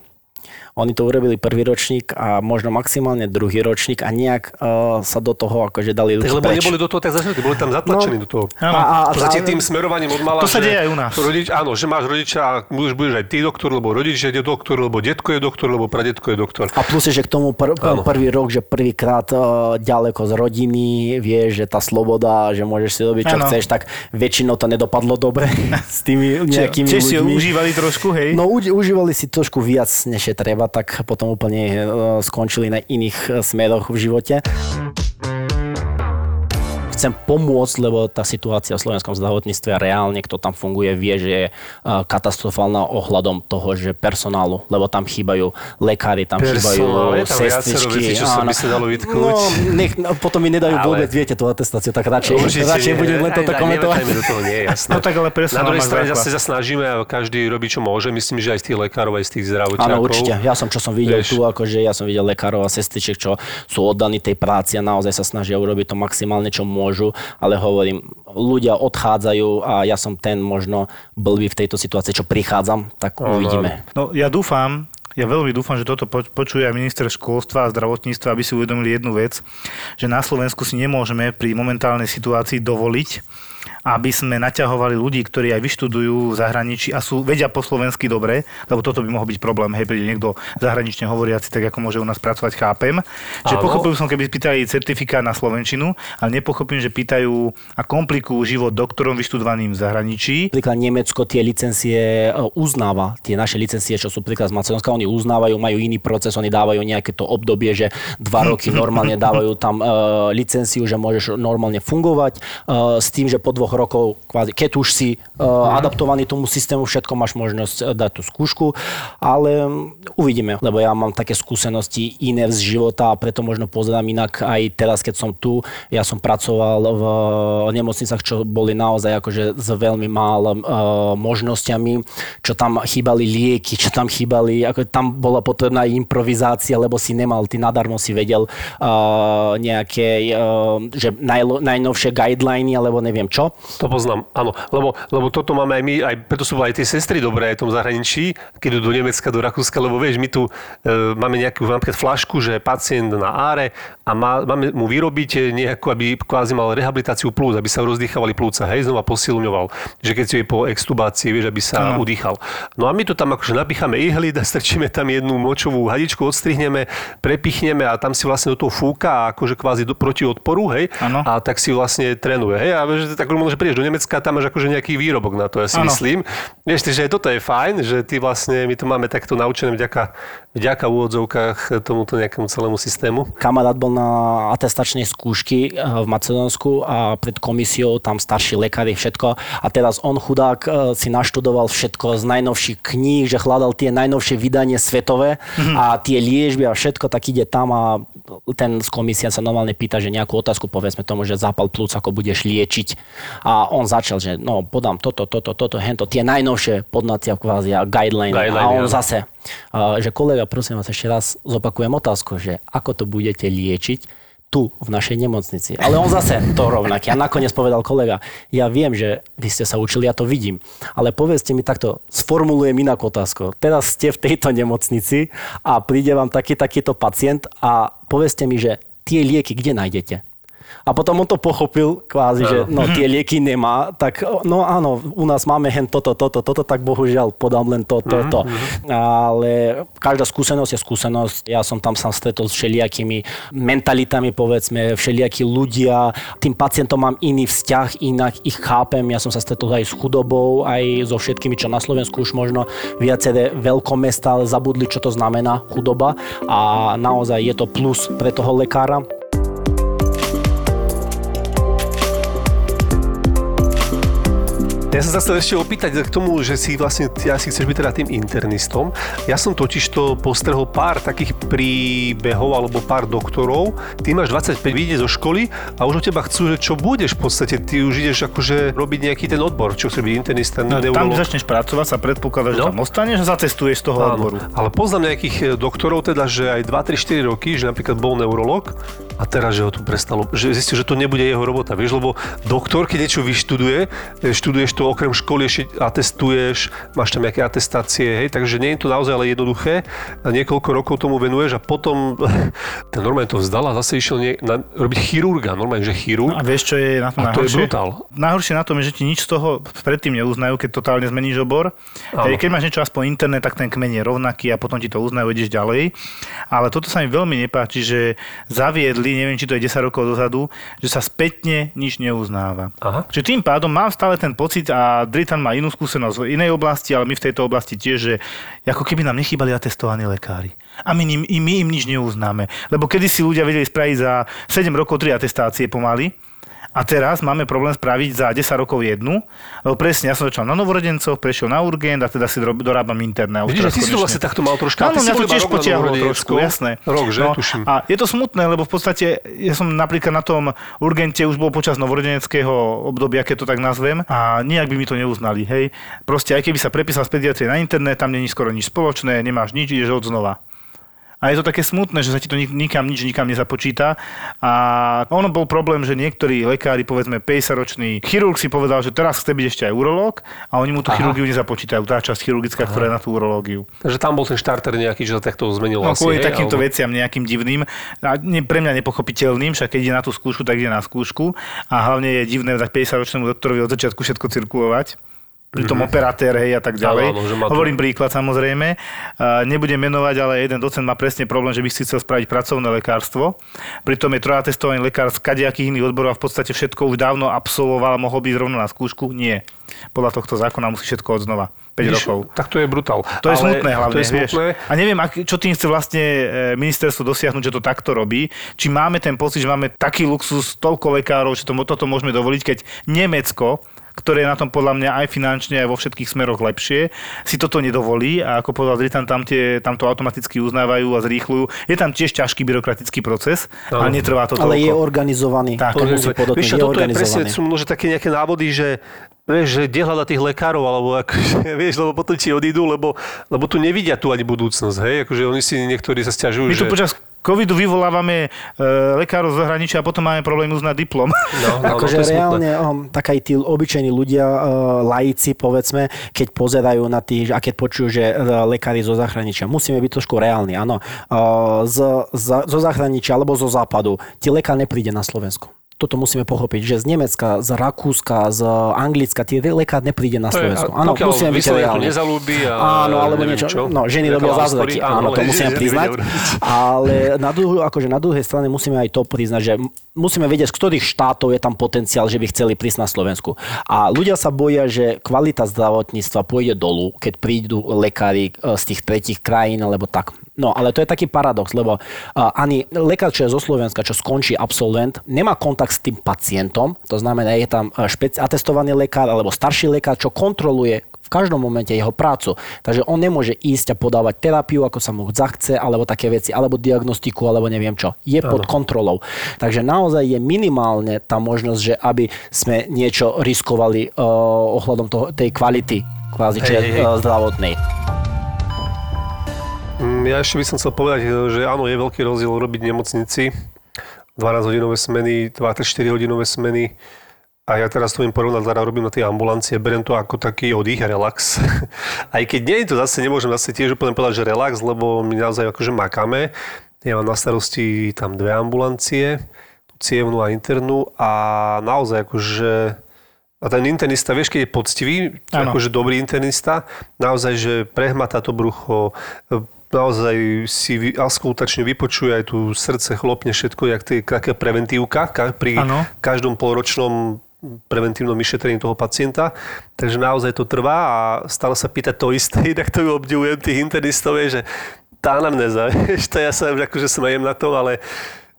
Oni to urobili prvý ročník a možno maximálne druhý ročník a nejak uh, sa do toho akože dali Tak ruky lebo preč. neboli do toho tak zažratí, boli tam zatlačení No. do toho. Áno. A, a, podstate a- tým smerovaním od mala, To sa že deje aj u nás. Rodič, áno, že máš rodiča a už budeš aj ty doktor, lebo rodič je doktor, lebo detko je doktor, lebo pradetko je doktor. A plus je, že k tomu pr- Áno. prvý rok, že prvýkrát uh, ďaleko z rodiny, vieš, že tá sloboda, že môžeš si robiť, čo Áno. chceš, tak väčšinou to nedopadlo dobre s tými nejakými Čiže si ľuďmi. užívali trošku, hej? No užívali si trošku viac, než je treba, tak potom úplne uh, skončili na iných uh, smeroch v živote. Chcem pomôcť, lebo tá situácia v slovenskom zdravotníctve reálne, kto tam funguje, vie, že je katastrofálna ohľadom toho, že personálu, lebo tam chýbajú lekári, tam Personál, chýbajú je tam viacero sestričky. vecí, čo sa by sa dalo vytknúť. No, nech, no, potom mi nedajú Ale- vôbec, viete, tú atestáciu, tak radšej, Určite radšej nie, budem len toto komentovať. do toho, nie jasné. No tak ale personál Na druhej strane zase sa snažíme a každý robí, čo môže. Myslím, že aj z tých lekárov, aj z tých zdravotníkov. Áno, určite. Ja som, čo som videl Vieš. tu, akože ja som videl lekárov a sestričiek, čo sú oddaní tej práci a naozaj sa snažia urobiť to maximálne, čo môžu, ale hovorím, ľudia odchádzajú a ja som ten možno blbý v tejto situácii, čo prichádzam, tak Áno, uvidíme. No ja dúfam, ja veľmi dúfam, že toto po- počuje aj minister školstva a zdravotníctva, aby si uvedomili jednu vec, že na Slovensku si nemôžeme pri momentálnej situácii dovoliť, aby sme naťahovali ľudí, ktorí aj vyštudujú v zahraničí a sú, vedia po slovensky dobre, lebo toto by mohol byť problém, hej, príde niekto zahranične hovoriaci, tak ako môže u nás pracovať, chápem. Že Áno. pochopil som, keby spýtali certifikát na slovenčinu, ale nepochopím, že pýtajú a komplikujú život doktorom vyštudovaným v zahraničí. Napríklad Nemecko tie licencie e, uznáva, tie naše licencie, čo sú príklad z Macedónska, oni uznávajú, majú iný proces, oni dávajú nejaké to obdobie, že dva roky normálne dávajú tam uh, licenciu, že môžeš normálne fungovať uh, s tým, že po dvoch rokov, kvázi, keď už si uh, adaptovaný tomu systému, všetko máš možnosť eh, dať tú skúšku, ale mm, uvidíme, lebo ja mám také skúsenosti iné z života a preto možno pozerám inak aj teraz, keď som tu. Ja som pracoval v nemocnicách, čo boli naozaj akože s veľmi málo uh, možnosťami, čo tam chýbali lieky, čo tam chýbali, ako tam bola potrebná improvizácia, lebo si nemal, ty nadarmo si vedel uh, nejaké, uh, že najlo, najnovšie guideliny, alebo neviem čo, to. Poznám, áno. Lebo, lebo toto máme aj my, aj preto sú aj tie sestry dobré aj v tom zahraničí, keď idú do Nemecka, do Rakúska, lebo vieš, my tu e, máme nejakú napríklad flašku, že pacient na áre a má, máme mu vyrobiť nejakú, aby kvázi mal rehabilitáciu plúc, aby sa rozdýchavali plúca, hej, znova posilňoval, že keď si je po extubácii, vieš, aby sa Áno. udýchal. No a my to tam akože napicháme ihly, strčíme tam jednu močovú hadičku, odstrihneme, prepichneme a tam si vlastne do toho fúka akože kvázi do, proti odporu, hej, Áno. a tak si vlastne trénuje. Hej, a vieš, tak možno, že prídeš do Nemecka, tam máš akože nejaký výrobok na to, ja si Áno. myslím. Vieš že toto je fajn, že ty vlastne, my to máme takto naučené vďaka, vďaka v úvodzovkách tomuto nejakému celému systému. Kamarát bol na atestačnej skúšky eh, v Macedónsku a pred komisiou tam starší lekári, všetko. A teraz on chudák eh, si naštudoval všetko z najnovších kníh, že hľadal tie najnovšie vydanie svetové a tie liežby a všetko, tak ide tam a ten z komisie sa normálne pýta, že nejakú otázku povedzme tomu, že zápal plúc, ako budeš liečiť. A on začal, že no podám toto, toto, toto, hento, tie najnovšie podnacia kvázi a guideline. Guideline, a on áno. zase, že kolega, prosím vás, ešte raz zopakujem otázku, že ako to budete liečiť tu, v našej nemocnici. Ale on zase to rovnaký. A nakoniec povedal kolega, ja viem, že vy ste sa učili, ja to vidím, ale povedzte mi takto, sformulujem inak otázku. Teraz ste v tejto nemocnici a príde vám taký, takýto pacient a povedzte mi, že tie lieky kde nájdete? A potom on to pochopil kvázi, že no tie lieky nemá, tak no áno, u nás máme hen toto, toto, toto, tak bohužiaľ podám len to, to, to. Ale každá skúsenosť je skúsenosť. Ja som tam sa stretol s všelijakými mentalitami, povedzme, všelijakí ľudia. Tým pacientom mám iný vzťah, inak ich chápem. Ja som sa stretol aj s chudobou, aj so všetkými, čo na Slovensku už možno viaceré veľkomesta ale zabudli, čo to znamená chudoba. A naozaj je to plus pre toho lekára. Ja sa chcel ešte opýtať k tomu, že si vlastne, ja si chceš byť teda tým internistom. Ja som totiž to postrehol pár takých príbehov alebo pár doktorov. Ty máš 25, vyjde zo školy a už od teba chcú, že čo budeš v podstate. Ty už ideš akože robiť nejaký ten odbor, čo chceš byť internista, No, tam, neurolog. kde začneš pracovať, sa predpokladá, že No. tam ostaneš a zacestuješ z toho Áno, odboru. ale poznám nejakých e, doktorov teda, že aj 2, 3, 4 roky, že napríklad bol neurolog a teraz, že ho tu prestalo, že zistil, že to nebude jeho robota, vieš, lebo doktor, keď niečo vyštuduje, e, študuješ to okrem školy, ešte atestuješ, máš tam nejaké atestácie, hej, takže nie je to naozaj ale jednoduché a niekoľko rokov tomu venuješ a potom ten normálne to vzdal a zase išiel nie, na, robiť chirurga, normálne, že chirurg. A vieš, čo je na tom A to je najhoršie? brutál. Najhoršie na tom je, že ti nič z toho predtým neuznajú, keď totálne zmeníš obor. Hej, keď máš niečo aspoň internet, tak ten kmeň je rovnaký a potom ti to uznajú, ideš ďalej. Ale toto sa mi veľmi nepáči, že zaviedli, neviem, či to je 10 rokov dozadu, že sa spätne nič neuznáva. Aha. Čiže tým pádom mám stále ten pocit a Dritan má inú skúsenosť v inej oblasti, ale my v tejto oblasti tiež, že ako keby nám nechýbali atestovaní lekári. A my, im, my im nič neuznáme. Lebo kedy si ľudia vedeli spraviť za 7 rokov 3 atestácie pomaly, a teraz máme problém spraviť za 10 rokov jednu, lebo presne, ja som začal na novorodencoch, prešiel na urgent a teda si dorábam interné. Vidíš, že si to vlastne takto mal troška. Áno, mňa to tiež potiahlo trošku, jasné. No, Rok, že? Tuším. A je to smutné, lebo v podstate ja som napríklad na tom urgente už bol počas novorodeneckého obdobia, keď to tak nazvem, a nijak by mi to neuznali, hej. Proste aj keby sa prepísal z pediatrie na internet, tam není skoro nič spoločné, nemáš nič, ideš od znova. A je to také smutné, že sa ti to nik- nikam nič nikam nezapočíta. A ono bol problém, že niektorí lekári, povedzme 50-ročný chirurg si povedal, že teraz chce byť ešte aj urológ a oni mu tú Aha. chirurgiu nezapočítajú, tá časť chirurgická, ktorá je na tú urológiu. Takže tam bol ten štarter nejaký, že sa takto zmenil No asi, kvôli hej, takýmto alebo- veciam nejakým divným a ne, pre mňa nepochopiteľným, však keď ide na tú skúšku, tak ide na skúšku a hlavne je divné dať 50-ročnému doktorovi od začiatku všetko cirkulovať pri tom operatér, hej, a tak ďalej. Áno, áno, Hovorím príklad samozrejme. Nebudem menovať, ale jeden docent má presne problém, že by si chcel spraviť pracovné lekárstvo. Pritom je trojatestovaný lekár z kadejakých iných odborov a v podstate všetko už dávno absolvoval a mohol byť rovno na skúšku. Nie. Podľa tohto zákona musí všetko od znova. 5 Vidíš, rokov. Tak to je brutál. To je smutné hlavne, To je smutné. vieš. A neviem, čo tým chce vlastne e, ministerstvo dosiahnuť, že to takto robí. Či máme ten pocit, že máme taký luxus, toľko lekárov, že to, toto môžeme dovoliť, keď Nemecko ktoré je na tom podľa mňa aj finančne, aj vo všetkých smeroch lepšie, si toto nedovolí a ako povedal Dritan, tam, tie, tam to automaticky uznávajú a zrýchľujú. Je tam tiež ťažký byrokratický proces, Áno. ale netrvá to Ale je toľko. organizovaný. Tak, to musí podotknúť, čo, je toto je presne, sú možno také nejaké návody, že vieš, že kde hľada tých lekárov, alebo akože, vieš, lebo potom ti odídu, lebo, lebo tu nevidia tu ani budúcnosť, hej, akože oni si niektorí sa stiažujú, My že... tu počas covidu vyvolávame e, lekárov z zahraničia a potom máme problém uznať diplom. No, no, Akože no, to je smutné. reálne, um, tak aj tí obyčajní ľudia, uh, laici, povedzme, keď pozerajú na tých, a keď počujú, že uh, lekári zo zahraničia, musíme byť trošku reálni, áno. Uh, z, z, zo zahraničia alebo zo západu, ti lekár nepríde na Slovensko. Toto musíme pochopiť, že z Nemecka, z Rakúska, z Anglicka, tie lekár nepríde na a Áno, musíme byť reálni. nezalúbi a Áno, alebo neviem niečo. čo. No, ženy robia zázraky. Áno, to musíme priznať. Ale na, druhu, akože na druhej strane musíme aj to priznať, že musíme vedieť, z ktorých štátov je tam potenciál, že by chceli prísť na Slovensku. A ľudia sa boja, že kvalita zdravotníctva pôjde dolu, keď prídu lekári e, z tých tretich krajín, alebo tak. No, ale to je taký paradox, lebo uh, ani lekár, čo je zo Slovenska, čo skončí absolvent, nemá kontakt s tým pacientom, to znamená, je tam uh, špeci- atestovaný lekár alebo starší lekár, čo kontroluje v každom momente jeho prácu. Takže on nemôže ísť a podávať terapiu, ako sa mu zachce, alebo také veci, alebo diagnostiku, alebo neviem čo. Je pod kontrolou. Takže naozaj je minimálne tá možnosť, že aby sme niečo riskovali uh, ohľadom toho, tej kvality kvázi, hej, hej. uh, zdravotnej. Mm, Ja ešte by som chcel povedať, že áno, je veľký rozdiel robiť v nemocnici 12-hodinové smeny, 24 hodinové smeny. A ja teraz to viem porovnať, teda robím na tej ambulancie, beriem to ako taký oddych a relax. Aj keď nie je to zase, nemôžem zase tiež úplne povedať, že relax, lebo my naozaj akože makáme. Ja mám na starosti tam dve ambulancie, cievnú a internú a naozaj akože a ten internista, vieš, keď je poctivý, Áno. akože dobrý internista, naozaj, že prehmatá to brucho, naozaj si askultačne vypočuje aj tu srdce, chlopne všetko, jak tie, taká preventívka ka, pri Áno. každom polročnom preventívnom vyšetrení toho pacienta. Takže naozaj to trvá a stále sa pýta to isté, inak to obdivujem tých internistov, je, že tá anamnéza, vieš, to ja sa akože smejem na tom, ale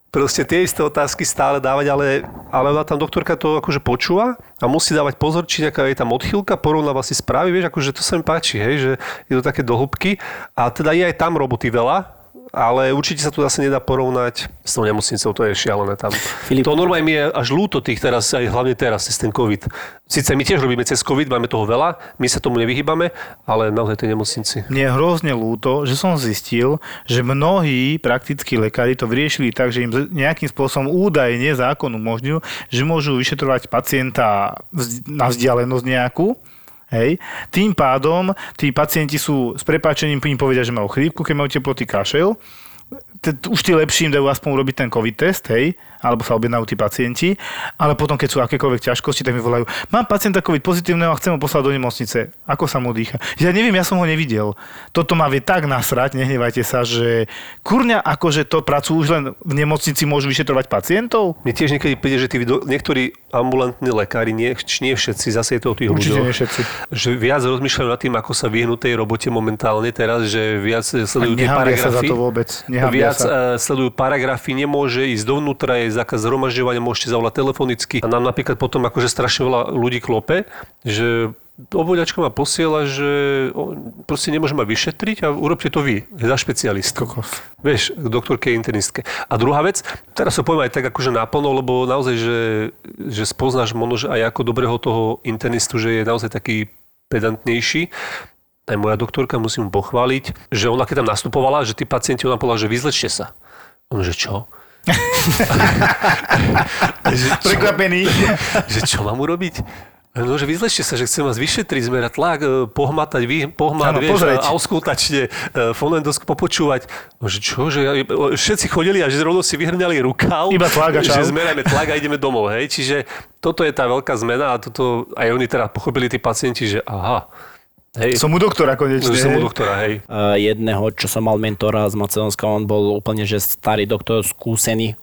proste tie isté otázky stále dávať, ale, ale ona tam doktorka to akože počúva a musí dávať pozor, či nejaká je tam odchýlka, porovnáva si správy, vieš, akože to sa mi páči, hej, že je to také do hĺbky a teda je aj tam roboty veľa, ale určite sa to zase nedá porovnať s tou nemocnicou, to je šialené tam. Filip. To normálne mi je až ľúto tých teraz, aj hlavne teraz, cez ten COVID. Sice my tiež robíme cez COVID, máme toho veľa, my sa tomu nevyhýbame, ale naozaj tej nemocnici. Mne je hrozne ľúto, že som zistil, že mnohí praktickí lekári to vyriešili tak, že im nejakým spôsobom údajne zákon umožňujú, že môžu vyšetrovať pacienta na vzdialenosť nejakú, Hej. Tým pádom tí pacienti sú s prepáčením im povedia, že majú chrípku, keď majú teplotý kašel. Už tí lepší im dajú aspoň urobiť ten COVID test, hej, alebo sa objednajú tí pacienti, ale potom, keď sú akékoľvek ťažkosti, tak mi volajú, mám pacienta COVID pozitívneho a chcem ho poslať do nemocnice. Ako sa mu dýcha? Ja neviem, ja som ho nevidel. Toto ma vie tak nasrať, nehnevajte sa, že kurňa, akože to pracujú už len v nemocnici, môžu vyšetrovať pacientov? Mne tiež niekedy príde, že tí niektorí ambulantní lekári, nie, nie všetci, zase je to o tých Určite ľuďoch, všetci. že viac rozmýšľajú nad tým, ako sa vyhnúť tej robote momentálne teraz, že viac sledujú tie Nehambia sa za paragrafy. to vôbec. Nehambia Viac sa. eh, sledujú paragrafy, nemôže ísť dovnútra, je zákaz zhromažďovania, môžete zavolať telefonicky. A nám napríklad potom akože strašne veľa ľudí klope, že obvoďačka ma posiela, že proste nemôže ma vyšetriť a urobte to vy, za špecialistku. Kokos. Vieš, doktorke internistke. A druhá vec, teraz to poviem aj tak akože naplno, lebo naozaj, že, že spoznáš možno že aj ako dobrého toho internistu, že je naozaj taký pedantnejší. Aj moja doktorka, musím mu pochváliť, že ona keď tam nastupovala, že tí pacienti, ona povedala, že vyzlečte sa. On, že čo? Že, čo? Prekvapený. že čo mám urobiť? No, že vyzlečte sa, že chcem vás vyšetriť, zmerať tlak, e, pohmatať, vy, pohmať, Áno, vieš, a auskultačne, e, fonendosk popočúvať. No, že čo, že ja, všetci chodili a že rovno si vyhrňali rukav, Iba tlak a čau. že zmeráme tlak a ideme domov, hej. Čiže toto je tá veľká zmena a toto aj oni teda pochopili tí pacienti, že aha, hej, Som u doktora konečne. som u hej. doktora, hej. Uh, jedného, čo som mal mentora z Macedónska, on bol úplne že starý doktor, skúsený,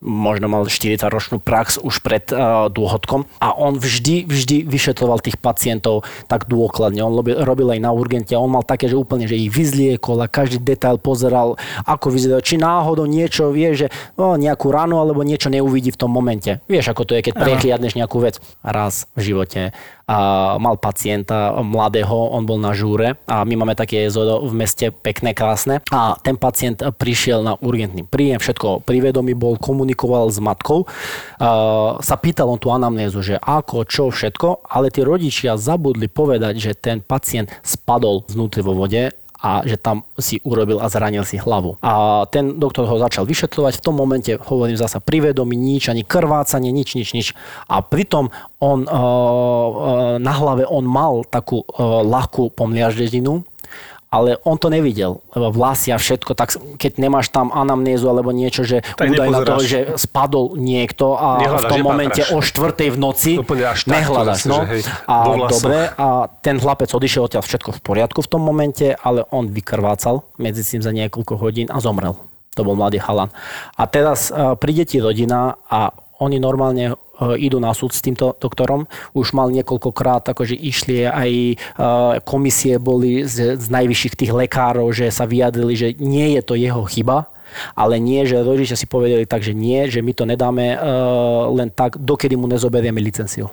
možno mal 40-ročnú prax už pred uh, dôchodkom a on vždy, vždy vyšetroval tých pacientov tak dôkladne. On robil, robil aj na urgente a on mal také, že úplne, že ich vyzliekol a každý detail pozeral, ako vyzerá, či náhodou niečo vie, že no, nejakú ranu alebo niečo neuvidí v tom momente. Vieš, ako to je, keď prekliadneš nejakú vec. Raz v živote a mal pacienta mladého, on bol na žúre a my máme také jezero v meste pekné, krásne. A ten pacient prišiel na urgentný príjem, všetko privedomý bol, komunikoval s matkou, a sa pýtal on tú anamnézu, že ako, čo, všetko, ale tí rodičia zabudli povedať, že ten pacient spadol znútri vo vode a že tam si urobil a zranil si hlavu. A ten doktor ho začal vyšetrovať, v tom momente hovorím zasa pri vedomí nič, ani krvácanie, nič, nič, nič. A pritom on uh, uh, na hlave on mal takú uh, ľahkú pomliaždedinu, ale on to nevidel, lebo vlasy a všetko, tak keď nemáš tam anamnézu alebo niečo, že Tak údaj na nepozeráš. že spadol niekto a Nehľadáš, v tom momente nepatráš. o štvrtej v noci nehľadaš. No. že hej, A dobre, a ten chlapec odišiel odtiaľ všetko v poriadku v tom momente, ale on vykrvácal medzi tým za niekoľko hodín a zomrel. To bol mladý chalan. A teraz uh, príde ti rodina a oni normálne uh, idú na súd s týmto doktorom. Už mal niekoľkokrát, akože išli aj uh, komisie boli z, z najvyšších tých lekárov, že sa vyjadrili, že nie je to jeho chyba, ale nie, že rodičia si povedali tak, že nie, že my to nedáme uh, len tak, dokedy mu nezoberieme licenciu.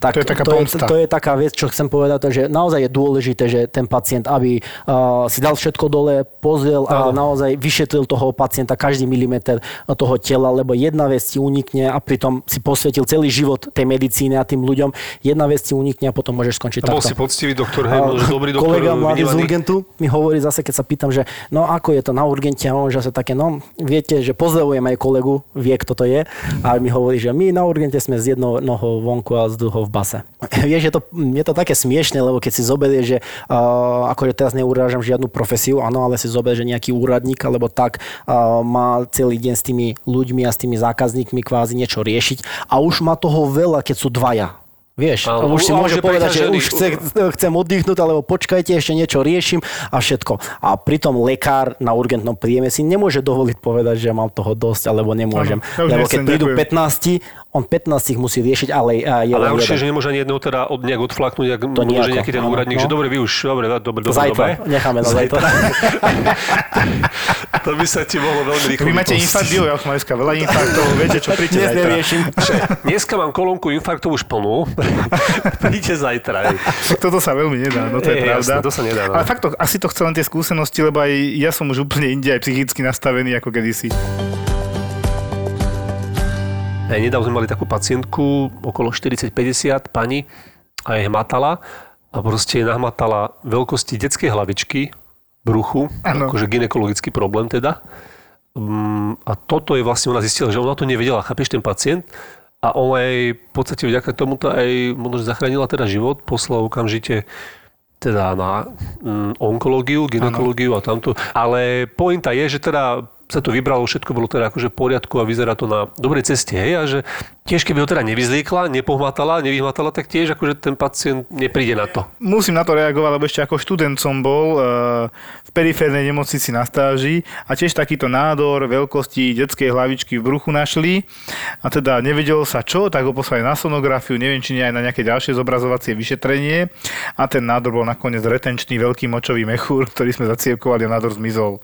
Tak, To je taká to, je, to je taká vec, čo chcem povedať, že naozaj je dôležité, že ten pacient, aby uh, si dal všetko dole, pozrel a naozaj vyšetril toho pacienta každý milimeter toho tela, lebo jedna vec ti unikne a pritom si posvetil celý život tej medicíne a tým ľuďom. Jedna vec ti unikne a potom môžeš skončiť A bol takto. si poctivý doktor, hej, možno dobrý doktor, Kolega mladý z urgentu mi hovorí zase, keď sa pýtam, že no ako je to na urgente a on že zase také, no viete, že pozdravujem aj kolegu, vie kto to je. A mi hovorí, že my na urgente sme z jednou nohou vonku a z druhou v base. Vieš, je to, je to také smiešne, lebo keď si zoberie, že uh, akože teraz neurážam žiadnu profesiu, áno, ale si zoberie, že nejaký úradník alebo tak uh, má celý deň s tými ľuďmi a s tými zákazníkmi kvázi niečo riešiť a už má toho veľa, keď sú dvaja. Vieš, Áno, už si a môže povedať, že už chce, chcem oddychnúť, alebo počkajte, ešte niečo riešim a všetko. A pritom lekár na urgentnom príjeme si nemôže dovoliť povedať, že mám toho dosť, alebo nemôžem. Už Lebo keď prídu ďakujem. 15, on 15 ich musí riešiť, ale a je Ale jeden. že nemôže ani jedného teda od, nejak odflaknúť, ak To môže nejaký ten úradník, no. že dobre, vy už, dobre, dobre, dobre, Zajtra, dobre. necháme na zajtra. To by sa ti mohlo veľmi rýchlo Vy máte infarkt, jo, ja mám dneska veľa infarktov, viete čo, príďte Dnes zajtra. neriešim. Dneska mám kolónku infarktov už plnú. Príďte zajtra. toto sa veľmi nedá, no to je Je, pravda. jasné, to sa nedá, no. Ale fakt to, asi to chce len tie skúsenosti, lebo aj ja som už úplne inde aj psychicky nastavený ako kedysi. Aj nedávno sme mali takú pacientku, okolo 40-50 pani, a je hmatala a proste nahmatala veľkosti detskej hlavičky, bruchu, Áno. akože ginekologický problém teda. Mm, A toto je vlastne, ona zistila, že ona to nevedela, chápeš, ten pacient. A ona jej v podstate vďaka tomuto aj možno, zachránila teda život, poslala okamžite teda na mm, onkológiu, ginekológiu a tamto. Ale pointa je, že teda sa to vybralo, všetko bolo teda akože v poriadku a vyzerá to na dobrej ceste, hej, a že tiež keby ho teda nevyzliekla, nepohmatala, nevyhmatala, tak tiež akože ten pacient nepríde na to. Musím na to reagovať, lebo ešte ako študent som bol e, v periférnej nemocnici na stáži a tiež takýto nádor veľkosti detskej hlavičky v bruchu našli a teda nevedelo sa čo, tak ho poslali na sonografiu, neviem či nie aj na nejaké ďalšie zobrazovacie vyšetrenie a ten nádor bol nakoniec retenčný veľký močový mechúr, ktorý sme zacievkovali a nádor zmizol.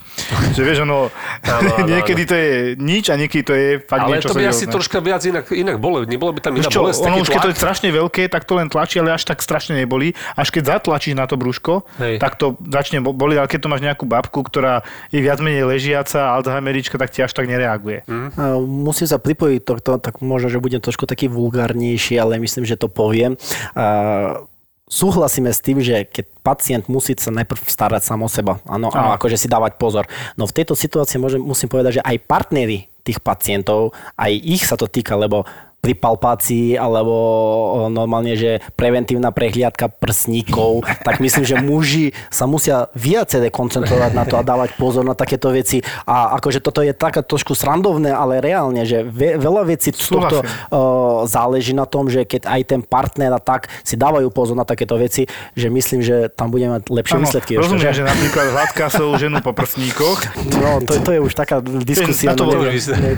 Že vieš, ono, Áno, áno, niekedy to je nič a niekedy to je fakt Ale niečo to by asi seriózne. troška viac inak, inak bolo, nebolo by tam iná čo, bolesť, ono už keď to je strašne veľké, tak to len tlačí, ale až tak strašne neboli. Až keď zatlačíš na to brúško, Hej. tak to začne bo- boliť, ale keď to máš nejakú babku, ktorá je viac menej ležiaca, Alzheimerička, tak ti až tak nereaguje. A Musím sa pripojiť to, to, tak možno, že budem trošku taký vulgárnejší, ale myslím, že to poviem. A súhlasíme s tým, že keď pacient musí sa najprv starať sám o seba, áno, a akože si dávať pozor. No v tejto situácii môžem, musím povedať, že aj partnery tých pacientov, aj ich sa to týka, lebo pri palpácii alebo normálne, že preventívna prehliadka prsníkov, tak myslím, že muži sa musia viacej koncentrovať na to a dávať pozor na takéto veci. A akože toto je taká trošku srandovné, ale reálne, že ve, veľa vecí z tohto o, záleží na tom, že keď aj ten partner a tak si dávajú pozor na takéto veci, že myslím, že tam budeme mať lepšie Áno, výsledky. rozumiem, ešte, že napríklad hladká sú ženu po prsníkoch. No, to, to je už taká diskusia. na to no,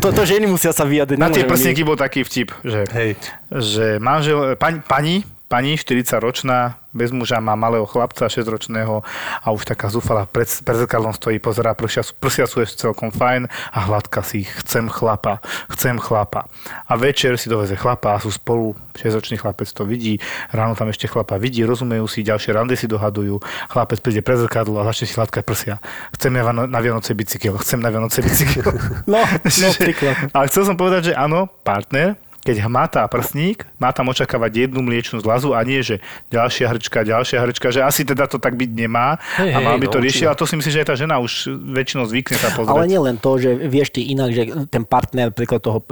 to, to ženy musia sa vyjadriť. Na tie prsníky bol taký vtip, že, Hej. že manžel, pani, pani, pani 40-ročná, bez muža, má malého chlapca 6-ročného a už taká zúfala pred, pred zrkadlom stojí, pozerá, prsia, prsia sú ešte celkom fajn a hladka si chcem chlapa, chcem chlapa. A večer si doveze chlapa a sú spolu, 6-ročný chlapec to vidí, ráno tam ešte chlapa vidí, rozumejú si, ďalšie rande si dohadujú, chlapec príde pred zrkadlo a začne si hladkať prsia. Chcem ja na Vianoce bicykel, chcem na Vianoce bicykel. No, no, príklad. Ale chcel som povedať, že áno, partner keď hmatá prsník, má tam očakávať jednu mliečnú zlazu a nie, že ďalšia hrčka, ďalšia hrčka, že asi teda to tak byť nemá Hej, a mal hej, by to no, riešiť, a to si myslím, že aj tá žena už väčšinou zvykne sa pozrieť. Ale nie len to, že vieš ty inak, že ten partner, príklad toho,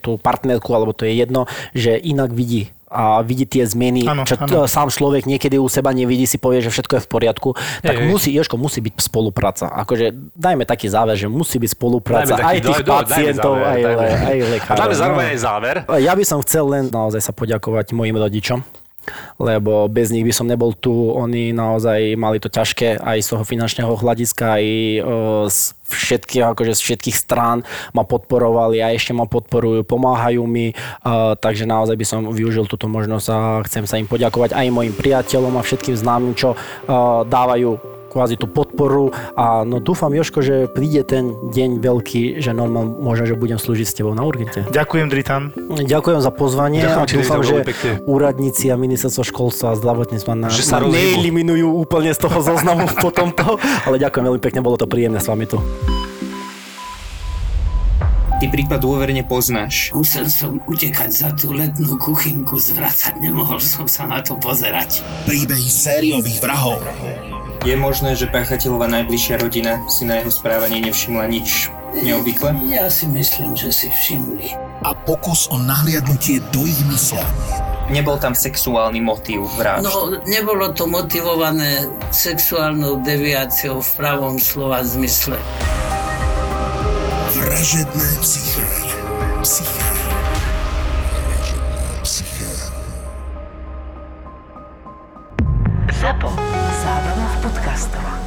tú partnerku, alebo to je jedno, že inak vidí a vidí tie zmeny, Áno, čo áno. t- sám človek niekedy u seba nevidí, si povie, že všetko je v poriadku, tak hej. musí, Jožko, musí byť spolupráca. Akože dajme taký záver, že musí byť spolupráca Dajme taký- aj tých daj- daj- dajme pacientov, záver, aj, dajme. aj lekárov. dáme zároveň aj záver. Ja by som chcel len naozaj sa poďakovať mojim rodičom, lebo bez nich by som nebol tu. Oni naozaj mali to ťažké aj z toho finančného hľadiska, aj e, z všetkých, akože z všetkých strán ma podporovali a ešte ma podporujú, pomáhajú mi, e, takže naozaj by som využil túto možnosť a chcem sa im poďakovať aj mojim priateľom a všetkým známym, čo e, dávajú kvázi tú podporu a no dúfam, Joško, že príde ten deň veľký, že normálne možno, že budem slúžiť s tebou na Urgente. Ďakujem, Dritan. Ďakujem za pozvanie Ďakujem a dúfam, že pekne. úradníci a ministerstvo školstva a zdravotníctva na, Že sa na neeliminujú úplne z toho zoznamu po tomto, ale ďakujem veľmi pekne, bolo to príjemné s vami tu. Ty prípad dôverne poznáš. Musel som utekať za tú letnú kuchynku, zvracať, nemohol som sa na to pozerať. príbehy sériových vrahov. Je možné, že páchateľová najbližšia rodina si na jeho správanie nevšimla nič neobvykle? Ja si myslím, že si všimli. a pokus o nahliadnutie do ich mysle. Nebol tam sexuálny motív vražd. No, nebolo to motivované sexuálnou deviáciou v pravom slova zmysle. Vražedné psyché. Psyché. Psyché. ZAPO. Hasta